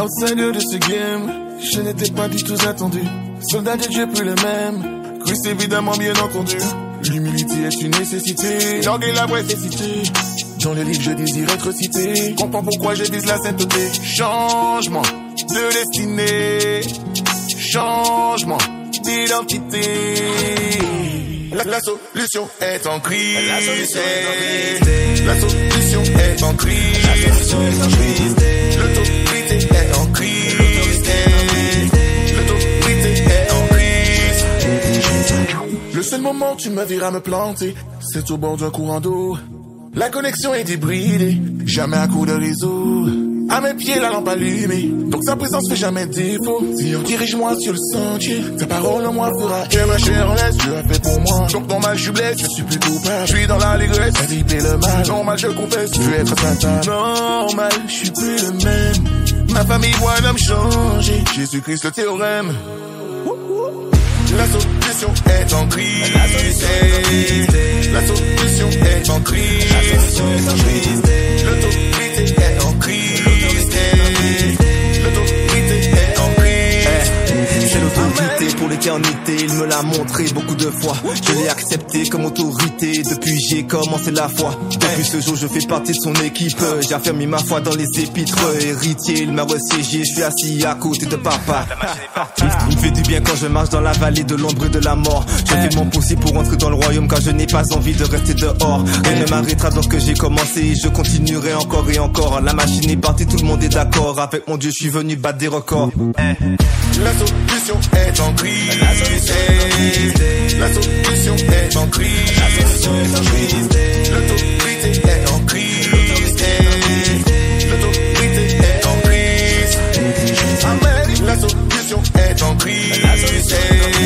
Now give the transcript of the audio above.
Outsider de ce game, je n'étais pas du tout attendu. Soldat de Dieu plus le même. Chris évidemment bien entendu. L'humilité est une nécessité. Langue la vraie cité. Dans les livres, je désire être cité. Comprends pourquoi je vise la sainteté. Changement de destinée. Changement d'identité. La, la, solution est en crise. La solution est en crise. La solution est en crise. La solution est en crise. L'autorité est en crise. L'autorité est en crise. Le seul moment où tu me verras me planter, c'est au bord d'un courant d'eau. La connexion est débridée, jamais à coup de réseau. À mes pieds, la lampe allumée, donc sa présence fait jamais défaut. Seigneur, dirige-moi sur le sentier, ta parole en moi fera. Que ma chair en laisse, Dieu a fait pour moi. Donc dans mal, je suis blessé, je suis plus coupable. Je suis dans l'allégresse, j'ai le mal. Normal, je confesse, je vais être fatal. Normal, je suis plus le même. Ma famille voit un homme changer. Jésus-Christ, le théorème. La solution est en crise. La solution est en crise. L'autorité il me l'a montré beaucoup de fois. Je l'ai accepté comme autorité, depuis j'ai commencé la foi. Depuis ce jour, je fais partie de son équipe. J'ai affermi ma foi dans les épîtres. Héritier, il m'a ressiégé, je suis assis à côté de papa. Il me fait du bien quand je marche dans la vallée de l'ombre et de la mort. Je fais mon possible pour entrer dans le royaume car je n'ai pas envie de rester dehors. Rien ne m'arrêtera dans ce que j'ai commencé, je continuerai encore et encore. La machine est partie, tout le monde est d'accord. Avec mon Dieu, je suis venu battre des records. La solution est en crise. La solution est en crise. L'autorité est en crise. L'autorité est en crise. La solution est en crise. La solution est en crise.